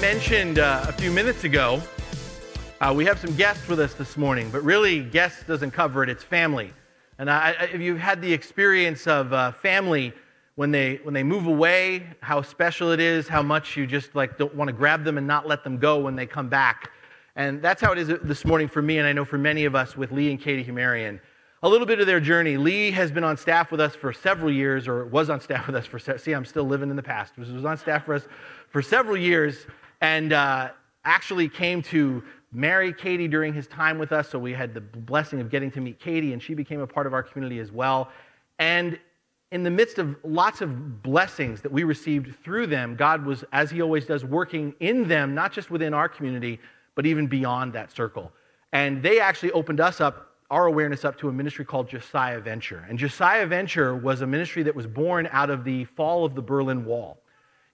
Mentioned uh, a few minutes ago, uh, we have some guests with us this morning, but really, guests doesn't cover it, it's family. And I, if you've had the experience of uh, family when they, when they move away, how special it is, how much you just like don't want to grab them and not let them go when they come back. And that's how it is this morning for me, and I know for many of us with Lee and Katie Humarian. A little bit of their journey. Lee has been on staff with us for several years, or was on staff with us for, see, I'm still living in the past, was on staff for us for several years, and uh, actually came to marry Katie during his time with us. So we had the blessing of getting to meet Katie, and she became a part of our community as well. And in the midst of lots of blessings that we received through them, God was, as He always does, working in them, not just within our community, but even beyond that circle. And they actually opened us up, our awareness up to a ministry called Josiah Venture. And Josiah Venture was a ministry that was born out of the fall of the Berlin Wall.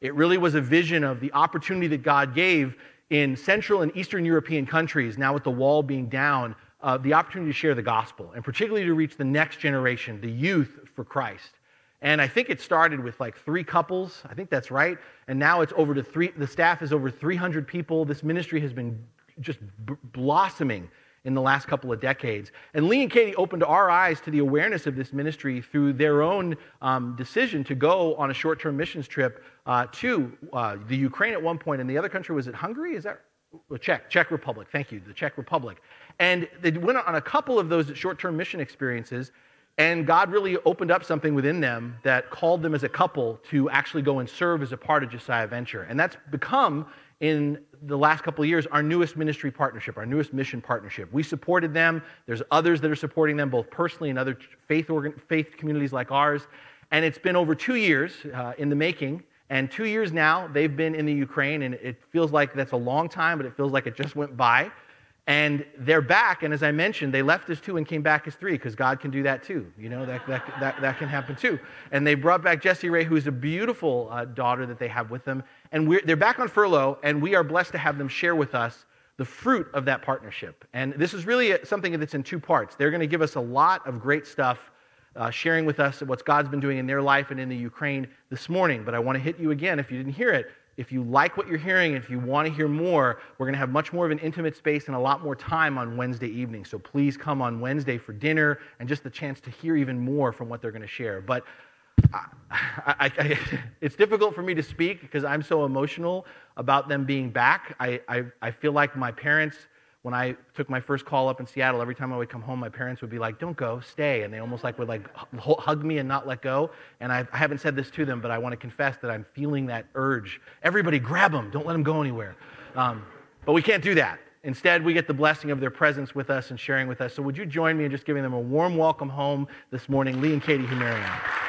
It really was a vision of the opportunity that God gave in Central and Eastern European countries, now with the wall being down, uh, the opportunity to share the gospel, and particularly to reach the next generation, the youth for Christ. And I think it started with like three couples. I think that's right. And now it's over to three, the staff is over 300 people. This ministry has been just b- blossoming in the last couple of decades. And Lee and Katie opened our eyes to the awareness of this ministry through their own um, decision to go on a short term missions trip uh, to uh, the Ukraine at one point, and the other country was it Hungary? Is that well, Czech, Czech Republic? Thank you, the Czech Republic. And they went on a couple of those short term mission experiences. And God really opened up something within them that called them as a couple to actually go and serve as a part of Josiah Venture. And that's become in the last couple of years our newest ministry partnership, our newest mission partnership. We supported them. There's others that are supporting them, both personally and other faith, organ- faith communities like ours. And it's been over two years uh, in the making. And two years now, they've been in the Ukraine, and it feels like that's a long time, but it feels like it just went by. And they're back, and as I mentioned, they left as two and came back as three, because God can do that too. You know, that, that, that, that can happen too. And they brought back Jessie Ray, who's a beautiful uh, daughter that they have with them. And they're back on furlough, and we are blessed to have them share with us the fruit of that partnership. And this is really something that's in two parts. They're going to give us a lot of great stuff, uh, sharing with us what God's been doing in their life and in the Ukraine this morning. But I want to hit you again if you didn't hear it if you like what you're hearing, and if you want to hear more, we're going to have much more of an intimate space and a lot more time on Wednesday evening. So please come on Wednesday for dinner and just the chance to hear even more from what they're going to share. But I, I, I, it's difficult for me to speak because I'm so emotional about them being back. I, I feel like my parents when I took my first call up in Seattle, every time I would come home, my parents would be like, "Don't go, stay," and they almost like would like hug me and not let go. And I, I haven't said this to them, but I want to confess that I'm feeling that urge. Everybody, grab them! Don't let them go anywhere. Um, but we can't do that. Instead, we get the blessing of their presence with us and sharing with us. So, would you join me in just giving them a warm welcome home this morning, Lee and Katie Humarian?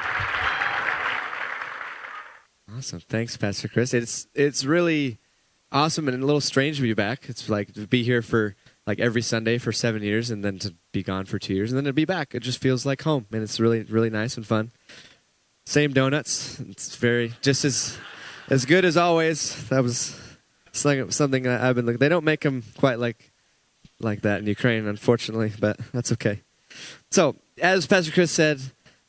Awesome, thanks, Pastor Chris. It's it's really awesome and a little strange to be back. It's like to be here for like every Sunday for seven years and then to be gone for two years and then to be back. It just feels like home and it's really, really nice and fun. Same donuts. It's very, just as, as good as always. That was something I've been looking. They don't make them quite like, like that in Ukraine, unfortunately, but that's okay. So, as Pastor Chris said,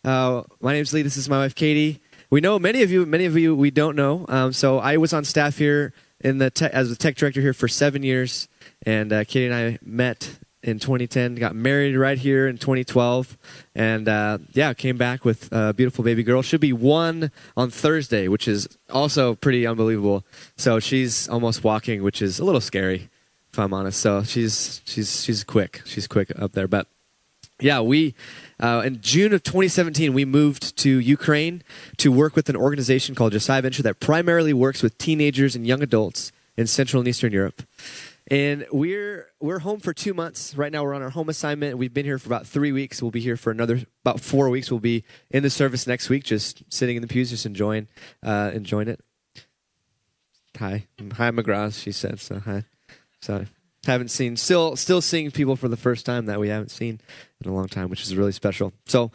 uh, my name's Lee. This is my wife, Katie. We know many of you, many of you we don't know. Um, so I was on staff here in the te- as the tech director here for seven years, and uh, Katie and I met in 2010, got married right here in 2012, and uh, yeah, came back with a beautiful baby girl. Should be one on Thursday, which is also pretty unbelievable. So she's almost walking, which is a little scary, if I'm honest. So she's she's she's quick. She's quick up there, but yeah, we uh, in June of 2017 we moved to Ukraine to work with an organization called Josiah Venture that primarily works with teenagers and young adults in Central and Eastern Europe. And we're we're home for two months right now. We're on our home assignment. We've been here for about three weeks. We'll be here for another about four weeks. We'll be in the service next week, just sitting in the pews, just enjoying uh, enjoying it. Hi, hi, McGrath. She said so. Hi. So haven't seen still still seeing people for the first time that we haven't seen in a long time, which is really special. So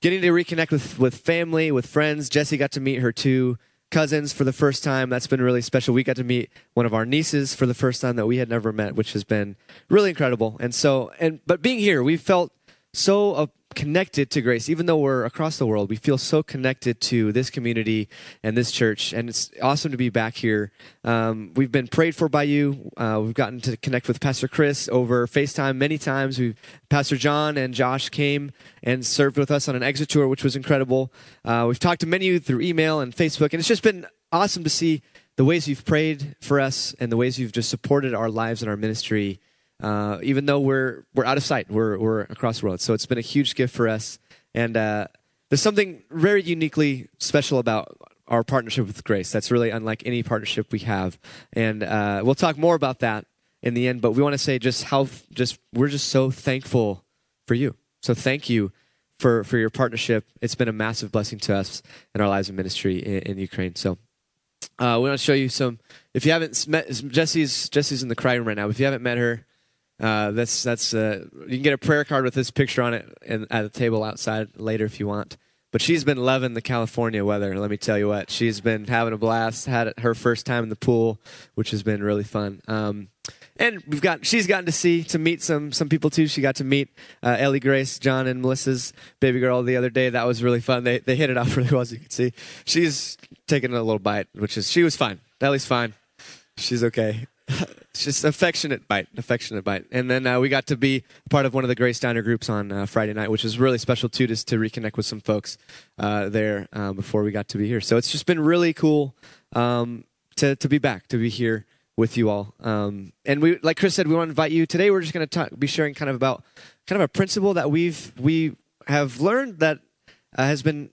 getting to reconnect with with family, with friends. Jesse got to meet her two cousins for the first time. That's been really special. We got to meet one of our nieces for the first time that we had never met, which has been really incredible. And so, and but being here, we felt so connected to grace. Even though we're across the world we feel so connected to this community and this church and it's awesome to be back here. Um, we've been prayed for by you. Uh, we've gotten to connect with pastor chris over facetime many times. We pastor john and josh came and served with us on an exit tour which was incredible. Uh, we've talked to many of you through email and facebook and it's just been awesome to see the ways you've prayed for us and the ways you've just supported our lives and our ministry uh, even though we're we're out of sight, we're we're across the world. So it's been a huge gift for us, and uh, there's something very uniquely special about our partnership with Grace. That's really unlike any partnership we have, and uh, we'll talk more about that in the end. But we want to say just how just we're just so thankful for you. So thank you for for your partnership. It's been a massive blessing to us in our lives and ministry in, in Ukraine. So. Uh, we want to show you some. If you haven't met Jesse's, Jesse's in the cry room right now. If you haven't met her, uh, that's that's uh, you can get a prayer card with this picture on it and at the table outside later if you want. But she's been loving the California weather. Let me tell you what, she's been having a blast. Had her first time in the pool, which has been really fun. Um, and we've got she's gotten to see to meet some some people too. She got to meet uh, Ellie Grace, John, and Melissa's baby girl the other day. That was really fun. They they hit it off really well, as you can see. She's taking a little bite, which is she was fine. Ellie's fine. She's okay. just affectionate bite, affectionate bite. And then uh, we got to be part of one of the Grace Diner groups on uh, Friday night, which was really special too, just to reconnect with some folks uh, there uh, before we got to be here. So it's just been really cool um, to to be back, to be here with you all. Um, and we, like Chris said, we want to invite you today. We're just going to be sharing kind of about kind of a principle that we've we have learned that uh, has been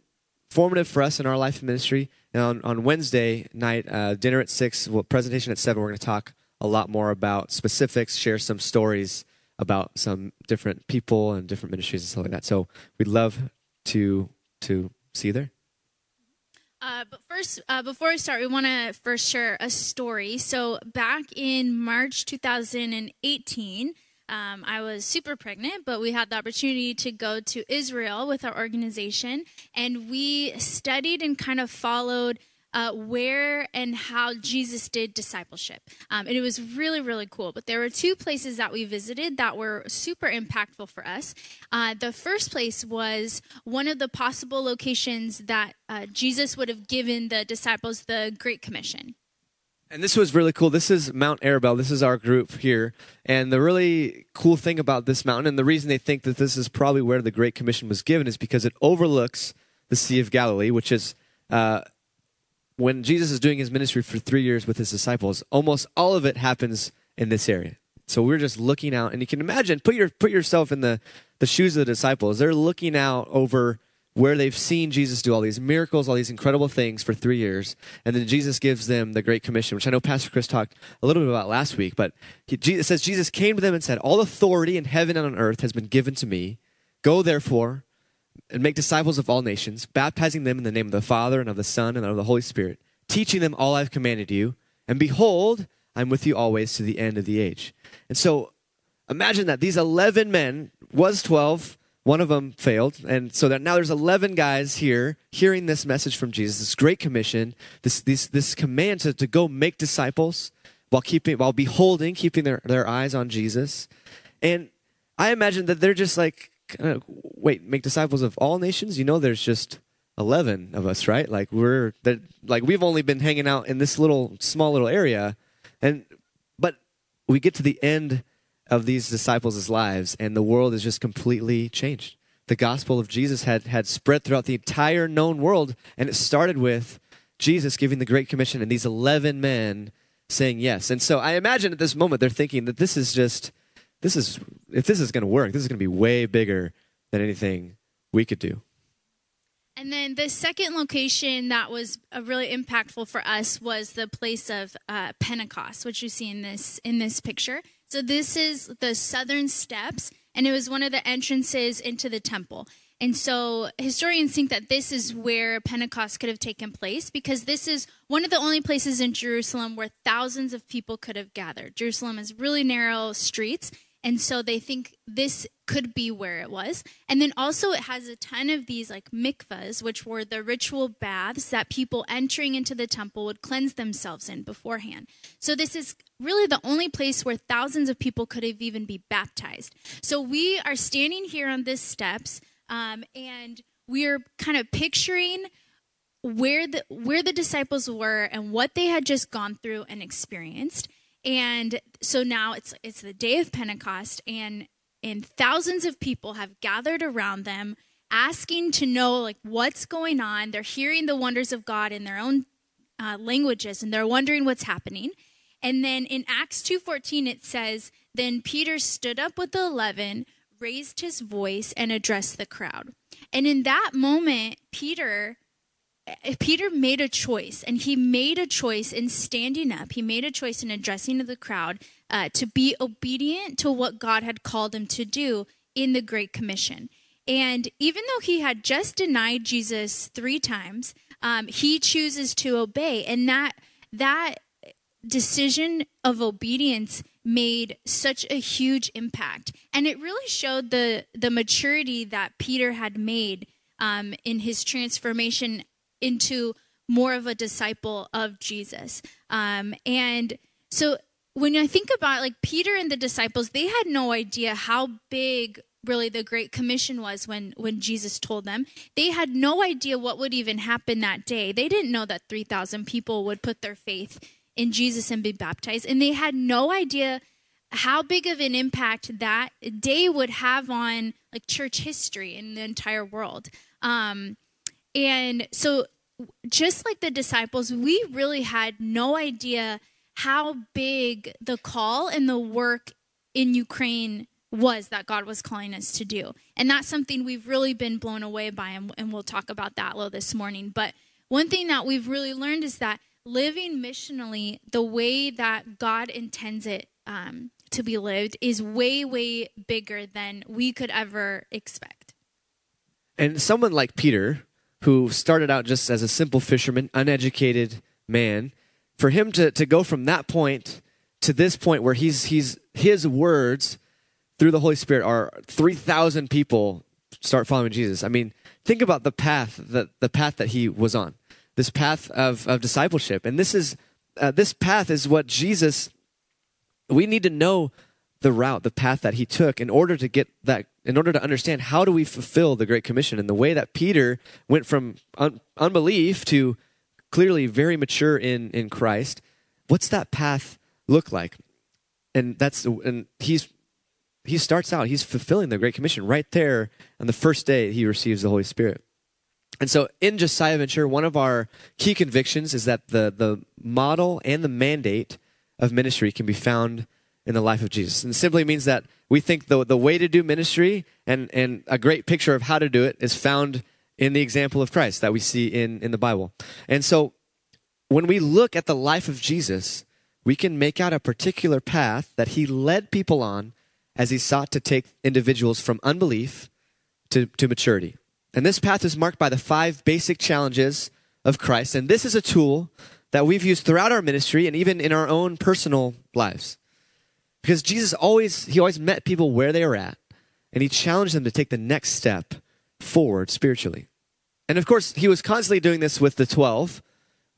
formative for us in our life and ministry. And on, on Wednesday night, uh, dinner at six, well, presentation at seven, we're going to talk a lot more about specifics, share some stories about some different people and different ministries and stuff like that. So we'd love to to see you there. Uh, but first, uh, before we start, we want to first share a story. So back in March 2018, um, I was super pregnant, but we had the opportunity to go to Israel with our organization, and we studied and kind of followed uh, where and how Jesus did discipleship. Um, and it was really, really cool. But there were two places that we visited that were super impactful for us. Uh, the first place was one of the possible locations that uh, Jesus would have given the disciples the Great Commission. And this was really cool. This is Mount Arbel. This is our group here. And the really cool thing about this mountain, and the reason they think that this is probably where the Great Commission was given, is because it overlooks the Sea of Galilee, which is uh, when Jesus is doing his ministry for three years with his disciples, almost all of it happens in this area. So we're just looking out, and you can imagine put your put yourself in the the shoes of the disciples. They're looking out over where they've seen Jesus do all these miracles, all these incredible things for three years, and then Jesus gives them the Great Commission, which I know Pastor Chris talked a little bit about last week. But he, it says Jesus came to them and said, "All authority in heaven and on earth has been given to me. Go therefore." And make disciples of all nations, baptizing them in the name of the Father and of the Son and of the Holy Spirit, teaching them all I've commanded you. And behold, I'm with you always to the end of the age. And so imagine that these 11 men, was 12, one of them failed. And so that now there's 11 guys here hearing this message from Jesus, this great commission, this, this, this command to, to go make disciples while keeping, while beholding, keeping their, their eyes on Jesus. And I imagine that they're just like, wait, make disciples of all nations? You know, there's just 11 of us, right? Like we're that like we've only been hanging out in this little small little area and but we get to the end of these disciples' lives and the world is just completely changed. The gospel of Jesus had had spread throughout the entire known world and it started with Jesus giving the great commission and these 11 men saying yes. And so I imagine at this moment they're thinking that this is just this is if this is going to work, this is going to be way bigger than anything we could do. And then the second location that was uh, really impactful for us was the place of uh, Pentecost, which you see in this in this picture. So this is the southern steps, and it was one of the entrances into the temple. And so historians think that this is where Pentecost could have taken place because this is one of the only places in Jerusalem where thousands of people could have gathered. Jerusalem has really narrow streets, and so they think this could be where it was. And then also, it has a ton of these like mikvahs, which were the ritual baths that people entering into the temple would cleanse themselves in beforehand. So, this is really the only place where thousands of people could have even be baptized. So, we are standing here on these steps, um, and we're kind of picturing where the where the disciples were and what they had just gone through and experienced and so now it's it's the day of Pentecost and and thousands of people have gathered around them asking to know like what's going on. They're hearing the wonders of God in their own uh, languages and they're wondering what's happening. And then in Acts 2:14 it says, "Then Peter stood up with the 11, raised his voice and addressed the crowd." And in that moment, Peter Peter made a choice, and he made a choice in standing up. He made a choice in addressing the crowd uh, to be obedient to what God had called him to do in the Great Commission. And even though he had just denied Jesus three times, um, he chooses to obey, and that that decision of obedience made such a huge impact, and it really showed the the maturity that Peter had made um, in his transformation into more of a disciple of Jesus. Um, and so when I think about like Peter and the disciples, they had no idea how big really the great commission was when when Jesus told them. They had no idea what would even happen that day. They didn't know that 3000 people would put their faith in Jesus and be baptized and they had no idea how big of an impact that day would have on like church history in the entire world. Um, and so, just like the disciples, we really had no idea how big the call and the work in Ukraine was that God was calling us to do. And that's something we've really been blown away by, and, we'll talk about that a little this morning. But one thing that we've really learned is that living missionally the way that God intends it um, to be lived is way, way bigger than we could ever expect. And someone like Peter, who started out just as a simple fisherman, uneducated man, for him to, to go from that point to this point where he's, he's his words through the Holy Spirit are 3,000 people start following Jesus. I mean, think about the path that the path that he was on, this path of, of discipleship. And this is, uh, this path is what Jesus, we need to know the route, the path that he took in order to get that, in order to understand how do we fulfill the Great Commission. And the way that Peter went from un- unbelief to clearly very mature in, in Christ, what's that path look like? And that's, and he's, he starts out, he's fulfilling the Great Commission right there on the first day he receives the Holy Spirit. And so in Josiah Venture, one of our key convictions is that the, the model and the mandate of ministry can be found in the life of Jesus. And simply means that we think the, the way to do ministry and, and a great picture of how to do it is found in the example of Christ that we see in, in the Bible. And so when we look at the life of Jesus, we can make out a particular path that he led people on as he sought to take individuals from unbelief to, to maturity. And this path is marked by the five basic challenges of Christ. And this is a tool that we've used throughout our ministry and even in our own personal lives. Because Jesus always, he always met people where they were at, and he challenged them to take the next step forward spiritually. And of course, he was constantly doing this with the 12,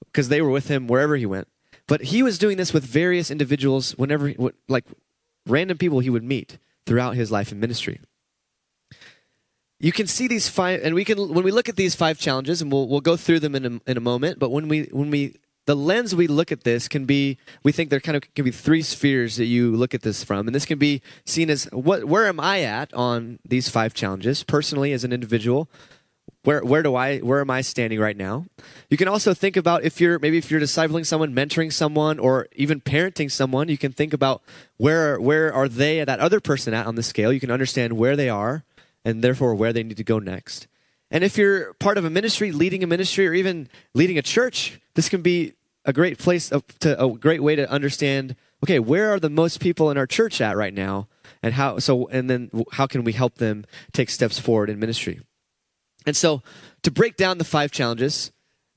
because they were with him wherever he went. But he was doing this with various individuals whenever, like random people he would meet throughout his life and ministry. You can see these five, and we can when we look at these five challenges, and we'll we'll go through them in a, in a moment. But when we when we the lens we look at this can be we think there kind of can be three spheres that you look at this from and this can be seen as what where am i at on these five challenges personally as an individual? Where where do i where am i standing right now? You can also think about if you're maybe if you're discipling someone mentoring someone or even parenting someone you can think about where where are they that other person at on the scale? You can understand where they are and therefore where they need to go next And if you're part of a ministry, leading a ministry, or even leading a church, this can be a great place of, to a great way to understand. Okay, where are the most people in our church at right now, and how? So, and then how can we help them take steps forward in ministry? And so, to break down the five challenges,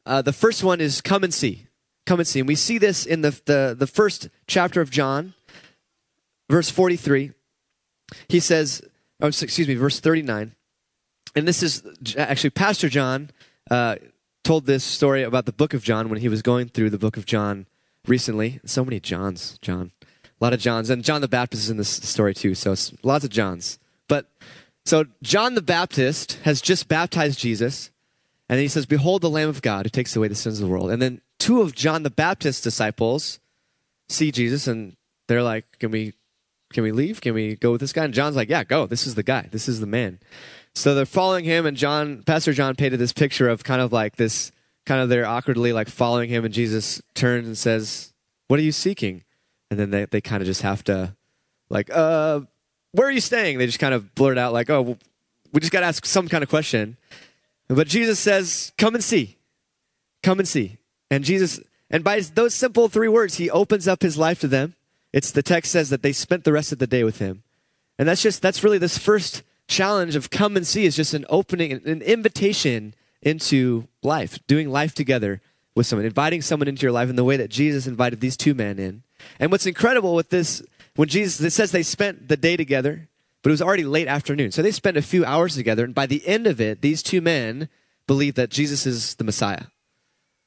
uh, the first one is come and see. Come and see. And we see this in the, the, the first chapter of John, verse 43. He says, oh, excuse me, verse 39. And this is actually Pastor John uh, told this story about the book of John when he was going through the book of John recently. So many Johns, John. A lot of Johns. And John the Baptist is in this story too, so lots of Johns. But so John the Baptist has just baptized Jesus. And he says, Behold the Lamb of God who takes away the sins of the world. And then two of John the Baptist's disciples see Jesus and they're like, Can we can we leave? Can we go with this guy? And John's like, Yeah, go. This is the guy. This is the man. So they're following him, and John, Pastor John painted this picture of kind of like this, kind of they're awkwardly like following him, and Jesus turns and says, What are you seeking? And then they, they kind of just have to, like, uh, where are you staying? They just kind of blurt out, like, oh, we just got to ask some kind of question. But Jesus says, come and see. Come and see. And Jesus, and by those simple three words, he opens up his life to them. It's the text says that they spent the rest of the day with him. And that's just, that's really this first challenge of come and see is just an opening, an invitation into life, doing life together with someone, inviting someone into your life in the way that Jesus invited these two men in. And what's incredible with this, when Jesus, it says they spent the day together, but it was already late afternoon. So they spent a few hours together, and by the end of it, these two men believe that Jesus is the Messiah.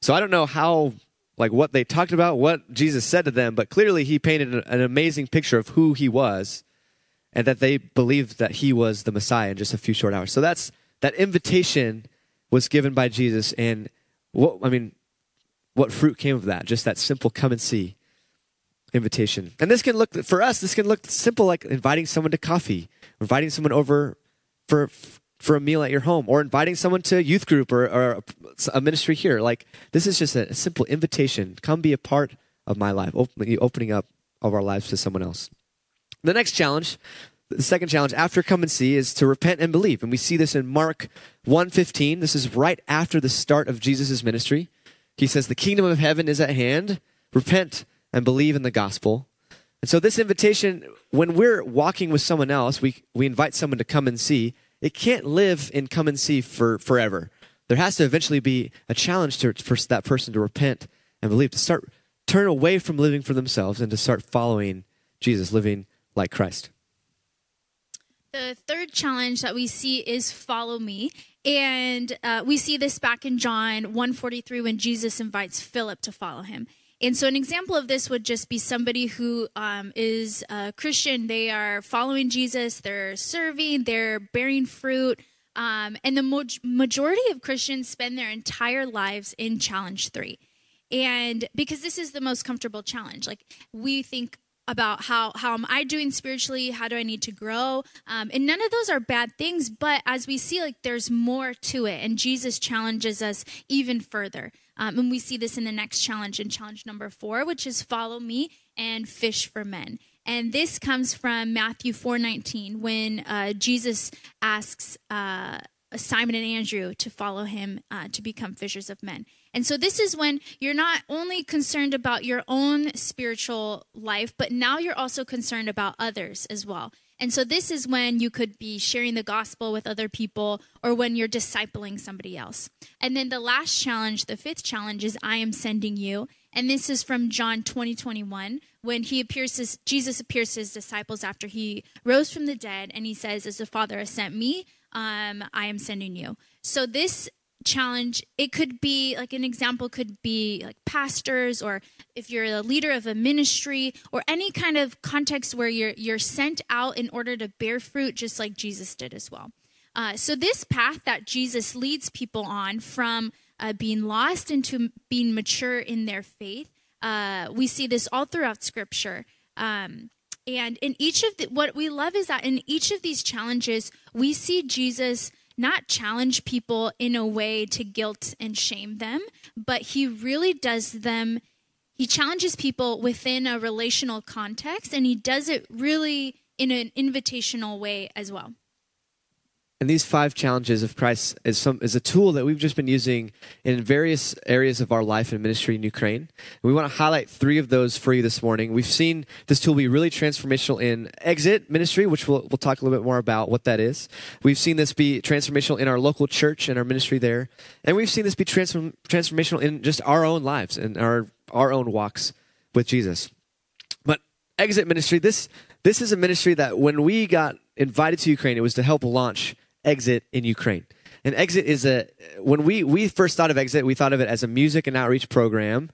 So I don't know how, like, what they talked about, what Jesus said to them, but clearly he painted an amazing picture of who he was, and that they believed that he was the Messiah in just a few short hours. So that's that invitation was given by Jesus, and what I mean, what fruit came of that? Just that simple come and see invitation. And this can look, for us, this can look simple like inviting someone to coffee, inviting someone over for, for a meal at your home, or inviting someone to a youth group or, or a ministry here. Like, this is just a, simple invitation. Come be a part of my life, opening, opening up of our lives to someone else. The next challenge, the second challenge after come and see is to repent and believe. And we see this in Mark 1:15. This is right after the start of Jesus' ministry. He says, The kingdom of heaven is at hand. Repent and believe in the gospel. And so, this invitation, when we're walking with someone else, we, we invite someone to come and see. It can't live in come and see for forever. There has to eventually be a challenge to, for that person to repent and believe, to start turn away from living for themselves and to start following Jesus, living like Christ. The third challenge that we see is follow me. And uh, we see this back in John 143 when Jesus invites Philip to follow him. And so, an example of this would just be somebody who um, is a Christian. They are following Jesus, they're serving, they're bearing fruit. Um, and the mo- majority of Christians spend their entire lives in challenge three. And because this is the most comfortable challenge, like we think about how how am I doing spiritually? How do I need to grow? Um, and none of those are bad things, but as we see, like there's more to it, and Jesus challenges us even further. Um, and we see this in the next challenge, in challenge number four, which is follow me and fish for men. And this comes from Matthew 4:19, when uh, Jesus asks uh, Simon and Andrew to follow him uh, to become fishers of men. And so this is when you're not only concerned about your own spiritual life, but now you're also concerned about others as well. And so this is when you could be sharing the gospel with other people or when you're discipling somebody else. And then the last challenge, the fifth challenge is I am sending you. And this is from John 20, 21, when he appears his, Jesus appears to his disciples after he rose from the dead and he says, As the Father has sent me, um, I am sending you. So this challenge it could be like an example could be like pastors or if you're a leader of a ministry or any kind of context where you're you're sent out in order to bear fruit just like jesus did as well. Uh, so this path that jesus leads people on from uh, being lost into being mature in their faith uh, we see this all throughout scripture. Um, and in each of the, what we love is that in each of these challenges we see jesus not challenge people in a way to guilt and shame them, but he really does them, he challenges people within a relational context, and he does it really in an invitational way as well. And these five challenges of Christ is some is a tool that we've just been using in various areas of our life and ministry in Ukraine. we want to highlight three of those for you this morning. We've seen this tool be really transformational in exit ministry, which we'll, we'll talk a little bit more about what that is. We've seen this be transformational in our local church and our ministry there, and we've seen this be transform, transformational in just our own lives and our our own walks with Jesus. But exit ministry, this this is a ministry that when we got invited to Ukraine, it was to help launch Exit in Ukraine. And Exit is a when we we first thought of Exit, we thought of it as a music and outreach program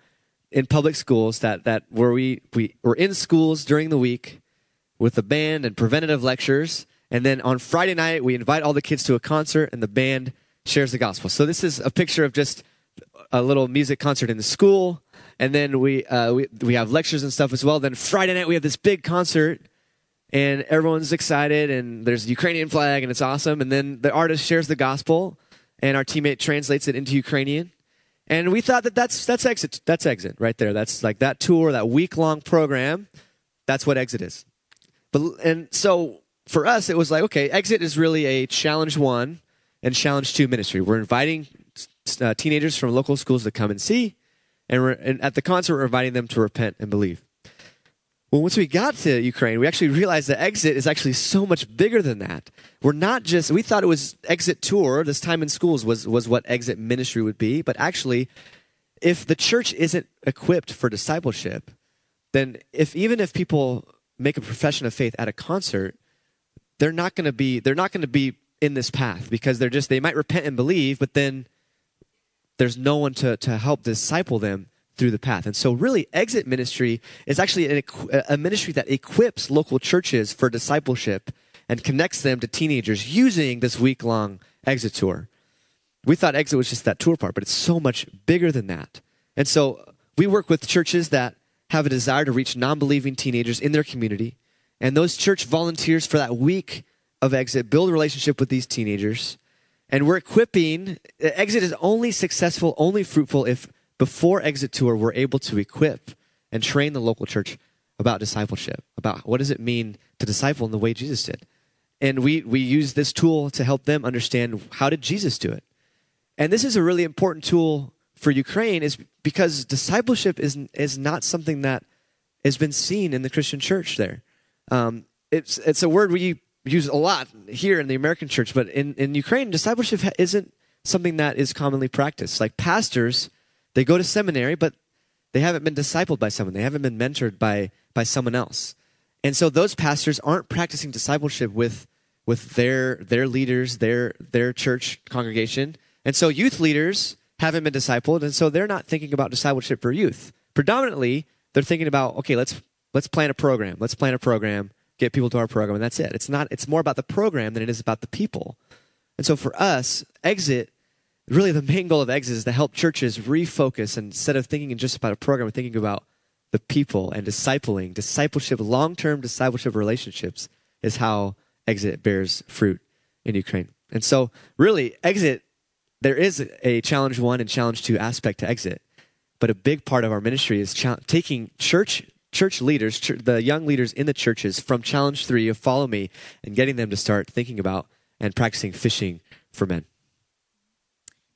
in public schools that that where we we were in schools during the week with the band and preventative lectures, and then on Friday night we invite all the kids to a concert and the band shares the gospel. So this is a picture of just a little music concert in the school, and then we uh, we we have lectures and stuff as well. Then Friday night we have this big concert and everyone's excited and there's a Ukrainian flag and it's awesome. And then the artist shares the gospel and our teammate translates it into Ukrainian. And we thought that that's, that's exit. That's exit right there. That's like that tour, that week long program. That's what exit is. But, and so for us, it was like, okay, exit is really a challenge one and challenge two ministry. We're inviting uh, teenagers from local schools to come and see. And, and at the concert, we're inviting them to repent and believe. Well, once we got to Ukraine, we actually realized that exit is actually so much bigger than that. We're not just, we thought it was exit tour, this time in schools was, was what exit ministry would be. But actually, if the church isn't equipped for discipleship, then if even if people make a profession of faith at a concert, they're not going to be, they're not going to be in this path because they're just, they might repent and believe, but then there's no one to, to help disciple them through the path. And so, really, exit ministry is actually an, a ministry that equips local churches for discipleship and connects them to teenagers using this week long exit tour. We thought exit was just that tour part, but it's so much bigger than that. And so, we work with churches that have a desire to reach non believing teenagers in their community. And those church volunteers for that week of exit build a relationship with these teenagers. And we're equipping, exit is only successful, only fruitful if before exit tour, we're able to equip and train the local church about discipleship, about what does it mean to disciple in the way Jesus did. And we, we use this tool to help them understand how did Jesus do it. And this is a really important tool for Ukraine is because discipleship is, is not something that has been seen in the Christian church there. Um, it's, it's a word we use a lot here in the American church, but in, in Ukraine, discipleship isn't something that is commonly practiced. Like pastors they go to seminary, but they haven't been discipled by someone. They haven't been mentored by, by someone else. And so those pastors aren't practicing discipleship with, with their, their leaders, their, their church congregation. And so youth leaders haven't been discipled, and so they're not thinking about discipleship for youth. Predominantly, they're thinking about, okay, let's, let's plan a program. Let's plan a program, get people to our program, and that's it. It's, not, it's more about the program than it is about the people. And so for us, exit really the main goal of exit is to help churches refocus instead of thinking just about a program thinking about the people and discipling. Discipleship long-term discipleship relationships is how exit bears fruit in ukraine. And so really exit there is a challenge one and challenge two aspect to exit. But a big part of our ministry is ch- taking church church leaders ch- the young leaders in the churches from challenge three of follow me and getting them to start thinking about and practicing fishing for men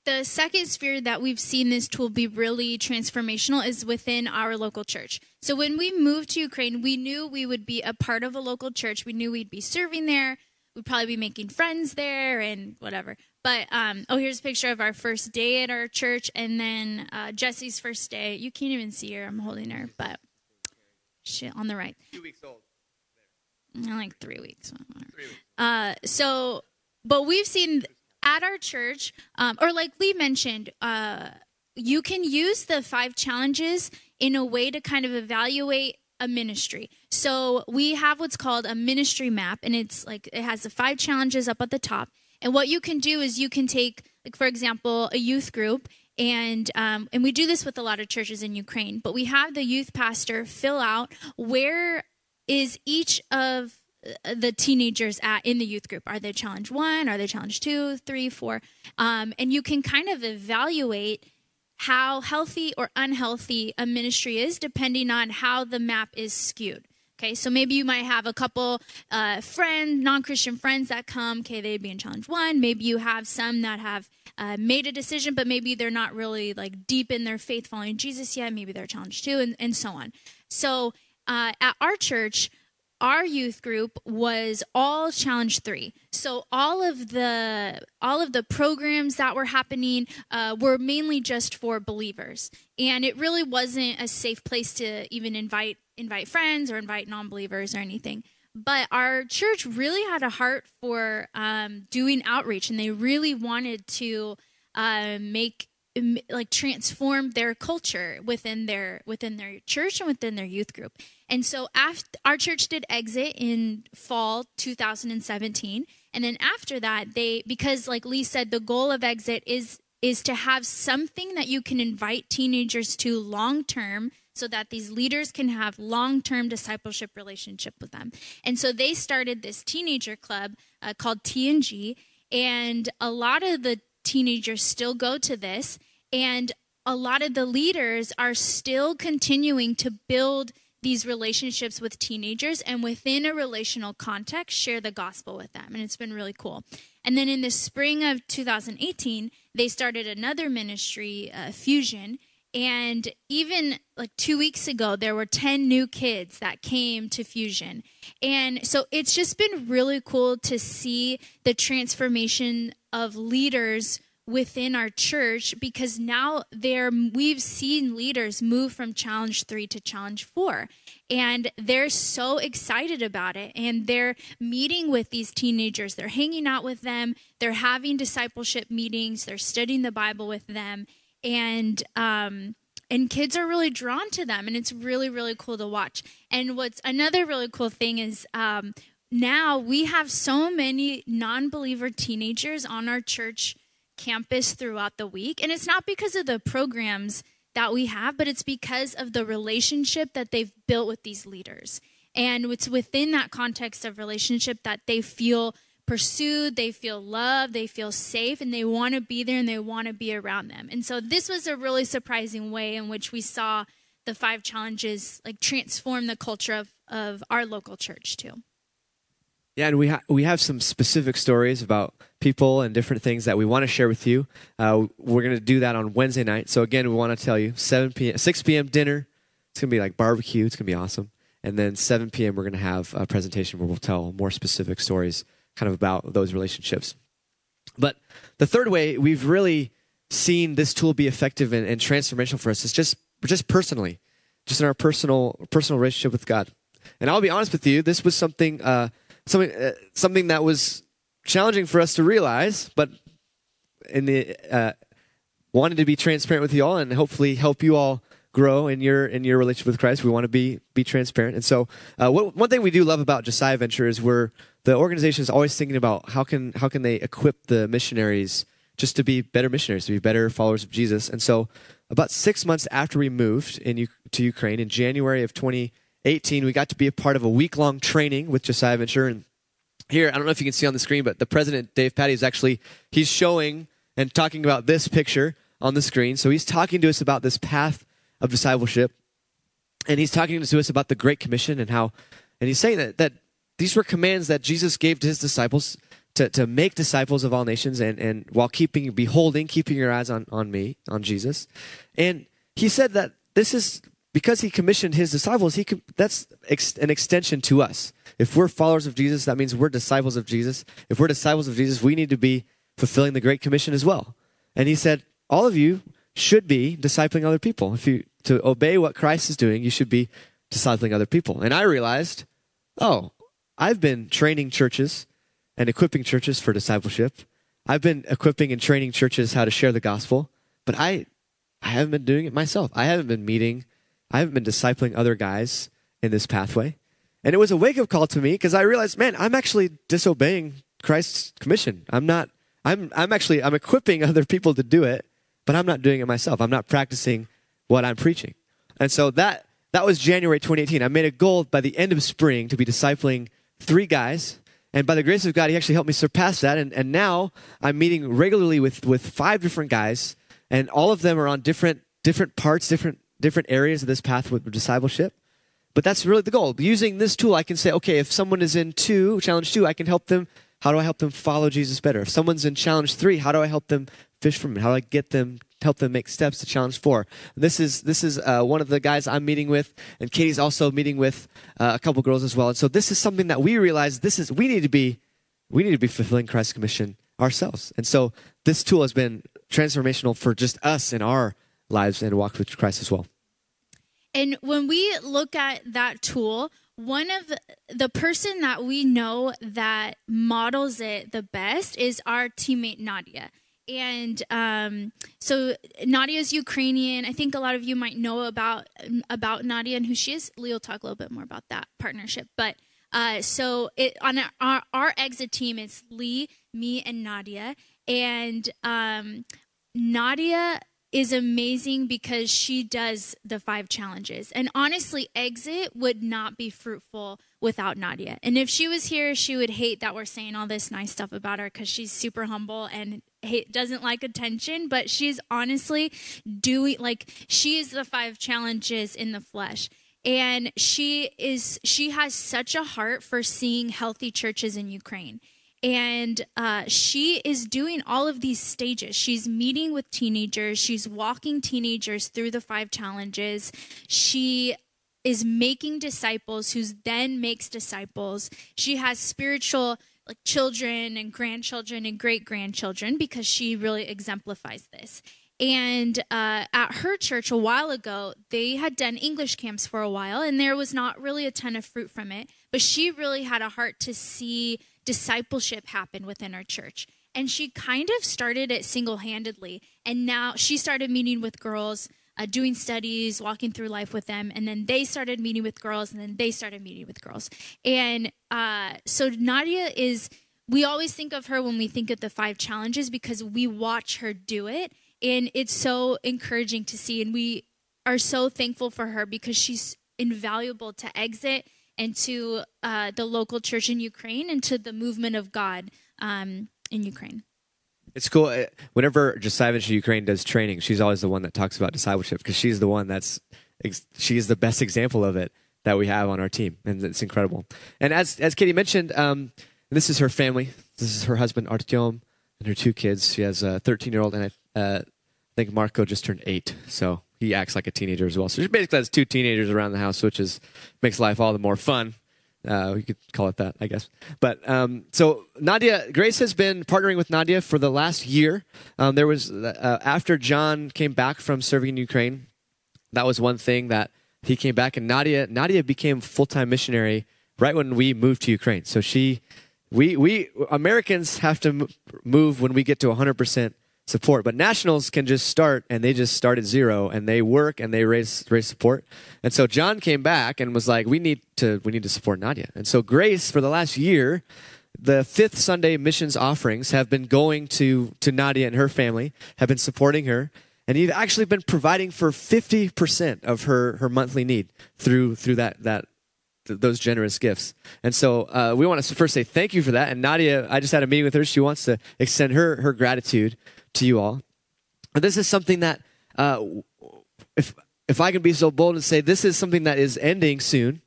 the second sphere that we've seen this tool be really transformational is within our local church. So when we moved to Ukraine, we knew we would be a part of a local church. We knew we'd be serving there. We'd probably be making friends there and whatever. But um, oh, here's a picture of our first day at our church, and then uh, Jesse's first day. You can't even see her. I'm holding her, but shit on the right. Two weeks old. Like three weeks. Three weeks. Uh, so, but we've seen at our church, um, or like Lee mentioned, uh, you can use the five challenges in a way to kind of evaluate a ministry. So we have what's called a ministry map, and it's like it has the five challenges up at the top. And what you can do is you can take, like for example, a youth group, and um, and we do this with a lot of churches in Ukraine. But we have the youth pastor fill out where is each of the teenagers at in the youth group are they challenge one are they challenge two three four um, and you can kind of evaluate how healthy or unhealthy a ministry is depending on how the map is skewed Okay, so maybe you might have a couple uh, friend, non-Christian friends that come. Okay, they'd be in challenge one. Maybe you have some that have uh, made a decision, but maybe they're not really like deep in their faith following Jesus yet. Maybe they're challenge two, and, and so on. So uh, at our church, our youth group was all challenge three. So all of the all of the programs that were happening uh, were mainly just for believers. And it really wasn't a safe place to even invite invite friends or invite non-believers or anything. But our church really had a heart for um, doing outreach. And they really wanted to uh, make like transform their culture within their within their church and within their youth group. And so after our church did exit in fall 2017 and then after that they because like Lee said the goal of exit is is to have something that you can invite teenagers to long term so that these leaders can have long-term discipleship relationship with them. And so they started this teenager club uh, called TNG and a lot of the teenagers still go to this. And a lot of the leaders are still continuing to build these relationships with teenagers and within a relational context share the gospel with them. And it's been really cool. And then in the spring of 2018 they started another ministry uh, fusion. And even like two weeks ago there were 10 new kids that came to fusion. And so it's just been really cool to see the transformation of leaders within our church because now there we've seen leaders move from challenge 3 to challenge 4 and they're so excited about it. And they're meeting with these teenagers. They're hanging out with them. They're having discipleship meetings. They're studying the bible with them. And um and kids are really drawn to them. And it's really really cool to watch. And what's another really cool thing is um now we have so many non-believer teenagers on our church campus throughout the week. And it's not because of the programs that we have, but it's because of the relationship that they've built with these leaders. And it's within that context of relationship that they feel pursued, they feel loved, they feel safe, and they want to be there and they want to be around them. And so this was a really surprising way in which we saw the five challenges like transform the culture of, of our local church too. Yeah, and we ha- we have some specific stories about people and different things that we want to share with you. Uh, we're going to do that on Wednesday night. So again, we want to tell you 7 p.m. 6 p.m. dinner. It's going to be like barbecue. It's going to be awesome. And then 7 p.m. we're going to have a presentation where we'll tell more specific stories, kind of about those relationships. But the third way we've really seen this tool be effective and, and transformational for us is just just personally, just in our personal personal relationship with God. And I'll be honest with you, this was something. Uh, something uh, something that was challenging for us to realize, but in the uh, wanted to be transparent with you all and hopefully help you all grow in your in your relationship with Christ. We want to be be transparent, and so uh, what, one thing we do love about Josiah Venture is we're the organization is always thinking about how can how can they equip the missionaries just to be better missionaries, to be better followers of Jesus. And so, about six months after we moved in to Ukraine in January of 2018, we got to be a part of a week long training with Josiah Venture and here, I don't know if you can see on the screen, but the president, Dave Patty, is actually, he's showing and talking about this picture on the screen. So he's talking to us about this path of discipleship. And he's talking to us about the Great Commission and how, and he's saying that, that these were commands that Jesus gave to his disciples to, to make disciples of all nations and, and while keeping, beholding, keeping your eyes on, on me, on Jesus. And he said that this is because he commissioned his disciples, he that's ex, an extension to us. If we're followers of Jesus, that means we're disciples of Jesus. If we're disciples of Jesus, we need to be fulfilling the Great Commission as well. And he said, all of you should be discipling other people. If you to obey what Christ is doing, you should be discipling other people. And I realized, oh, I've been training churches and equipping churches for discipleship. I've been equipping and training churches how to share the gospel, but I I haven't been doing it myself. I haven't been meeting I haven't been discipling other guys in this pathway. And it was a wake up call to me because I realized, man, I'm actually disobeying Christ's commission. I'm not, I'm, I'm actually, I'm equipping other people to do it, but I'm not doing it myself. I'm not practicing what I'm preaching. And so that, that was January 2018. I made a goal by the end of spring to be discipling three guys. And by the grace of God, he actually helped me surpass that. And, and now I'm meeting regularly with, with five different guys, and all of them are on different, different parts, different different areas of this path with discipleship. But that's really the goal. Using this tool, I can say, okay, if someone is in two, challenge two, I can help them. How do I help them follow Jesus better? If someone's in challenge three, how do I help them fish from it? How do I get them help them make steps to challenge four. This is this is uh, one of the guys I'm meeting with, and Katie's also meeting with uh, a couple girls as well. And so this is something that we realize this is we need to be we need to be fulfilling Christ's commission ourselves. And so this tool has been transformational for just us in our lives and walk with Christ as well. And when we look at that tool, one of the person that we know that models it the best is our teammate Nadia and um, so Nadia is Ukrainian. I think a lot of you might know about about Nadia and who she is. Lee will talk a little bit more about that partnership. But uh, so it, on our, our exit team, it's Lee, me, and Nadia. And um, Nadia is amazing because she does the five challenges. And honestly, exit would not be fruitful without Nadia. And if she was here, she would hate that we're saying all this nice stuff about her because she's super humble and hate, doesn't like attention. But she's honestly doing like she is the five challenges in the flesh. And she is she has such a heart for seeing healthy churches in Ukraine and uh, she is doing all of these stages. She's meeting with teenagers, she's walking teenagers through the five challenges. She is making disciples who then makes disciples. She has spiritual like children and grandchildren and great grandchildren because she really exemplifies this. And uh, at her church a while ago, they had done English camps for a while, and there was not really a ton of fruit from it. But she really had a heart to see discipleship happen within our church. And she kind of started it single handedly. And now she started meeting with girls, uh, doing studies, walking through life with them. And then they started meeting with girls, and then they started meeting with girls. And uh, so Nadia is, we always think of her when we think of the five challenges because we watch her do it. And it's so encouraging to see. And we are so thankful for her because she's invaluable to exit and to uh, the local church in Ukraine and to the movement of God um, in Ukraine. It's cool. Uh, whenever Josiah Ukraine does training, she's always the one that talks about discipleship because she's the one that's she's the best example of it that we have on our team, and it's incredible. And as as Katie mentioned, um, this is her family. This is her husband Artyom and her two kids. She has a 13 year old, and I uh, think Marco just turned eight. So he acts like a teenager as well. So she basically has two teenagers around the house, which is makes life all the more fun. Uh, we could call it that, I guess. But um, so Nadia, Grace has been partnering with Nadia for the last year. Um, there was uh, after John came back from serving in Ukraine, that was one thing that he came back, and Nadia Nadia became full time missionary right when we moved to Ukraine. So she, we we Americans have to move when we get to 100 percent support. But nationals can just start and they just start at zero and they work and they raise raise support. And so John came back and was like, we need to we need to support Nadia. And so Grace for the last year, the fifth Sunday missions offerings have been going to to Nadia and her family, have been supporting her. And you've actually been providing for 50% of her, her monthly need through through that that those generous gifts. And so uh, we want to first say thank you for that. And Nadia, I just had a meeting with her. She wants to extend her her gratitude to you all. And this is something that, uh, if if I can be so bold and say this is something that is ending soon,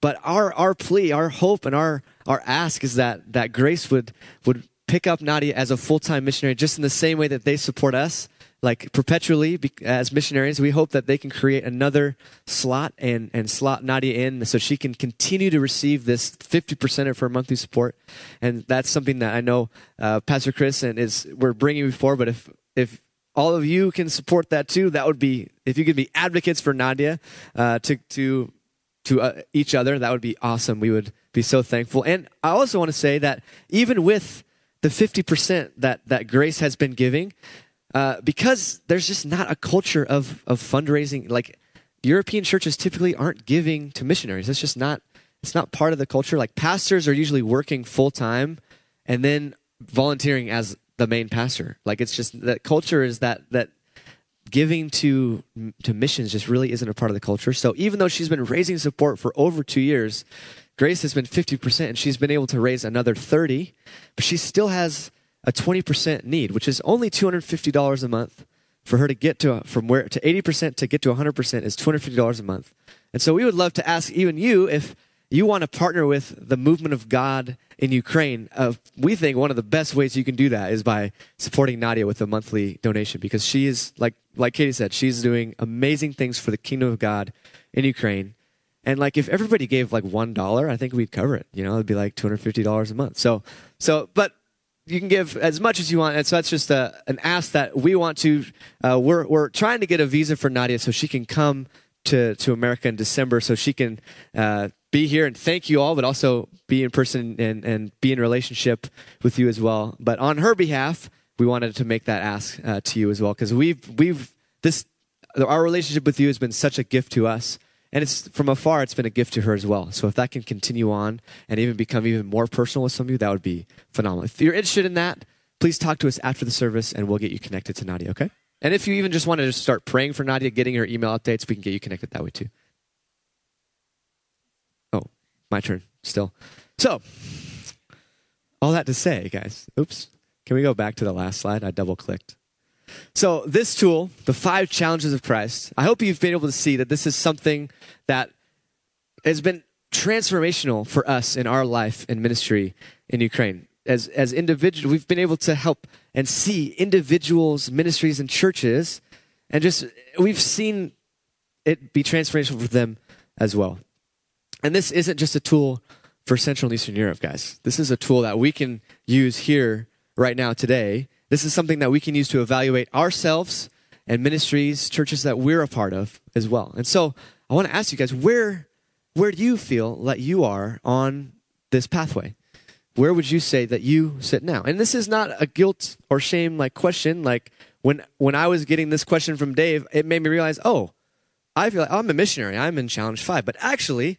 but our our plea, our hope, and our our ask is that that Grace would would pick up Nadia as a full time missionary, just in the same way that they support us like perpetually as missionaries. We hope that they can create another slot and, and slot Nadia in so she can continue to receive this 50% of her monthly support. And that's something that I know uh, Pastor Chris and is we're bringing before. But if if all of you can support that too, that would be if you could be advocates for Nadia uh, to to to uh, each other, that would be awesome. We would be so thankful. And I also want to say that even with the 50% that, that Grace has been giving, uh, because there's just not a culture of, of fundraising. Like European churches typically aren't giving to missionaries. It's just not, it's not part of the culture. Like pastors are usually working full time and then volunteering as the main pastor. Like it's just that culture is that, that giving to to missions just really isn't a part of the culture. So even though she's been raising support for over two years, Grace has been 50% and she's been able to raise another 30, but she still has a 20% need, which is only $250 a month for her to get to from where to 80% to get to 100% is $250 a month. And so we would love to ask even you if you want to partner with the movement of God in Ukraine. Uh, we think one of the best ways you can do that is by supporting Nadia with a monthly donation because she is like like Katie said, she's doing amazing things for the kingdom of God in Ukraine. And like if everybody gave like one dollar, I think we'd cover it. You know, it'd be like two hundred fifty dollars a month. So so but you can give as much as you want. And so that's just a, an ask that we want to. Uh, we're we're trying to get a visa for Nadia so she can come to to America in December, so she can uh, be here and thank you all, but also be in person and and be in relationship with you as well. But on her behalf, we wanted to make that ask uh, to you as well because we've we've this our relationship with you has been such a gift to us and it's from afar it's been a gift to her as well. So if that can continue on and even become even more personal with some of you that would be phenomenal. If you're interested in that please talk to us after the service and we'll get you connected to nadia okay? And if you even just want to just start praying for nadia getting her email updates we can get you connected that way too. Oh my turn still. So all that to say guys oops can we go back to the last slide? I double clicked so, this tool, the five challenges of Christ, I hope you've been able to see that this is something that has been transformational for us in our life and ministry in Ukraine. As, as individuals, we've been able to help and see individuals, ministries, and churches, and just we've seen it be transformational for them as well. And this isn't just a tool for Central and Eastern Europe, guys. This is a tool that we can use here right now today this is something that we can use to evaluate ourselves and ministries, churches that we're a part of as well. And so I want to ask you guys, where, where do you feel that you are on this pathway? Where would you say that you sit now? And this is not a guilt or shame like question. Like when when I was getting this question from Dave, it made me realize, oh, I feel like I'm a missionary. I'm in challenge five, but actually,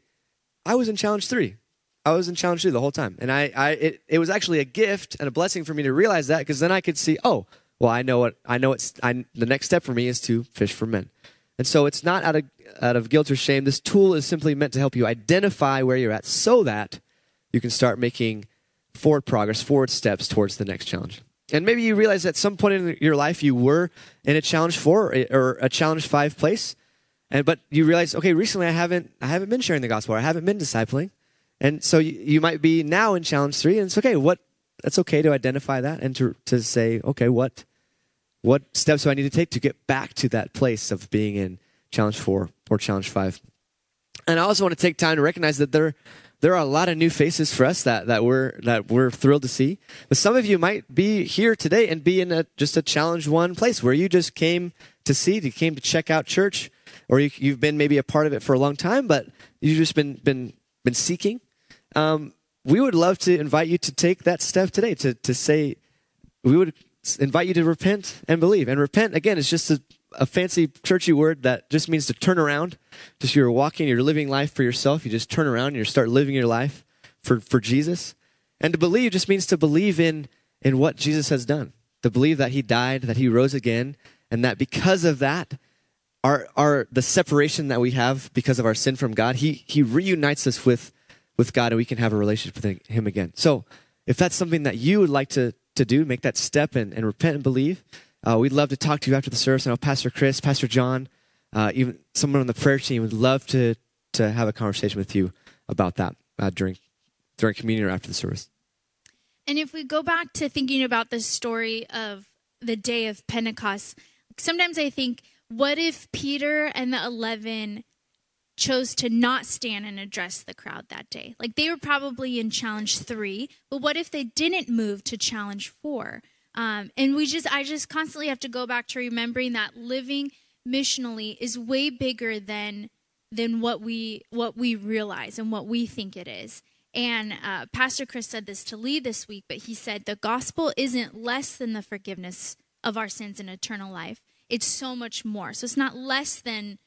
I was in challenge three. I was in challenge two the whole time. And I, I it, it was actually a gift and a blessing for me to realize that because then I could see, oh, well, I know what I know. It's I, the next step for me is to fish for men, and so it's not out of out of guilt or shame. This tool is simply meant to help you identify where you're at, so that you can start making forward progress, forward steps towards the next challenge. And maybe you realize at some point in your life you were in a challenge four eh, or a challenge five place, and but you realize, okay, recently I haven't I haven't been sharing the gospel, I haven't been discipling. And so you, you might be now in challenge three, and it's okay. What that's okay to identify that and to to say, okay, what what steps do I need to take to get back to that place of being in challenge four or challenge five? And I also want to take time to recognize that there there are a lot of new faces for us that, that we're that we're thrilled to see. But some of you might be here today and be in a just a challenge one place where you just came to see, you came to check out church, or you, you've been maybe a part of it for a long time, but you've just been been been seeking um, we would love to invite you to take that step today to, to say, we would invite you to repent and believe. And repent, again, is just a, a fancy churchy word that just means to turn around. Just you're walking, you're living life for yourself. You just turn around and you start living your life for, for Jesus. And to believe just means to believe in, in what Jesus has done, to believe that he died, that he rose again, and that because of that, our, our, the separation that we have because of our sin from God, he, he reunites us with with God and we can have a relationship with Him again. So, if that's something that you would like to, to do, make that step and, and repent and believe, uh, we'd love to talk to you after the service. I know Pastor Chris, Pastor John, uh, even someone on the prayer team would love to, to have a conversation with you about that uh, during, during communion or after the service. And if we go back to thinking about the story of the day of Pentecost, sometimes I think, what if Peter and the 11 chose to not stand and address the crowd that day. Like they were probably in challenge three, but what if they didn't move to challenge four? Um, and we just, I just constantly have to go back to remembering that living missionally is way bigger than than what we what we realize and what we think it is. And uh, Pastor Chris said this to Lee this week, but he said the gospel isn't less than the forgiveness of our sins and eternal life. It's so much more. So it's not less than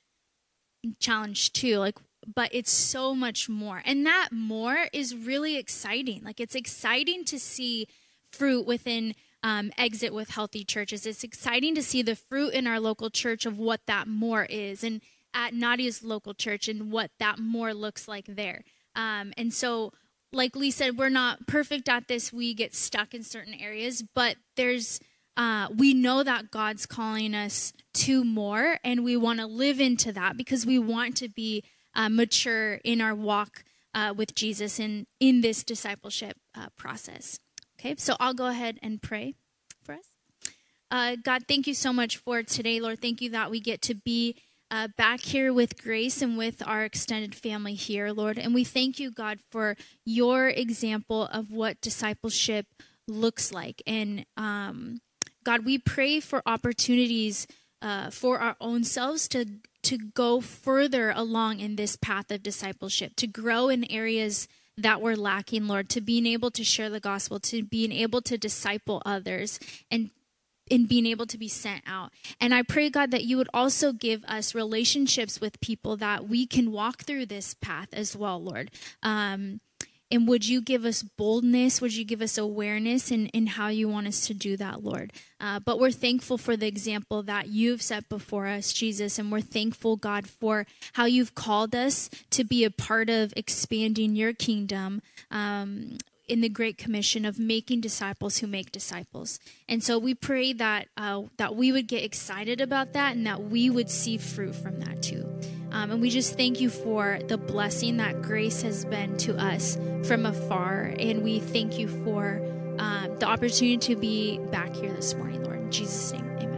challenge two like but it's so much more. And that more is really exciting. Like it's exciting to see fruit within um, exit with healthy churches. It's exciting to see the fruit in our local church of what that more is and at nadia's local church and what that more looks like there. Um, and so like lee said we're not perfect at this. We get stuck in certain areas but there's uh, we know that God's calling us to more, and we want to live into that because we want to be uh, mature in our walk uh, with Jesus and in this discipleship uh, process. Okay, so I'll go ahead and pray for us. Uh, God, thank you so much for today, Lord. Thank you that we get to be uh, back here with Grace and with our extended family here, Lord. And we thank you, God, for your example of what discipleship looks like. And um, God, we pray for opportunities uh, for our own selves to to go further along in this path of discipleship, to grow in areas that we're lacking, Lord, to being able to share the gospel, to being able to disciple others, and in being able to be sent out. And I pray, God, that you would also give us relationships with people that we can walk through this path as well, Lord. Um, and would you give us boldness? Would you give us awareness in, in how you want us to do that, Lord? Uh, but we're thankful for the example that you've set before us, Jesus. And we're thankful, God, for how you've called us to be a part of expanding your kingdom. Um, in the great commission of making disciples who make disciples and so we pray that uh, that we would get excited about that and that we would see fruit from that too um, and we just thank you for the blessing that grace has been to us from afar. And we thank you for um, the opportunity to be back here this morning, Lord. In Jesus' name,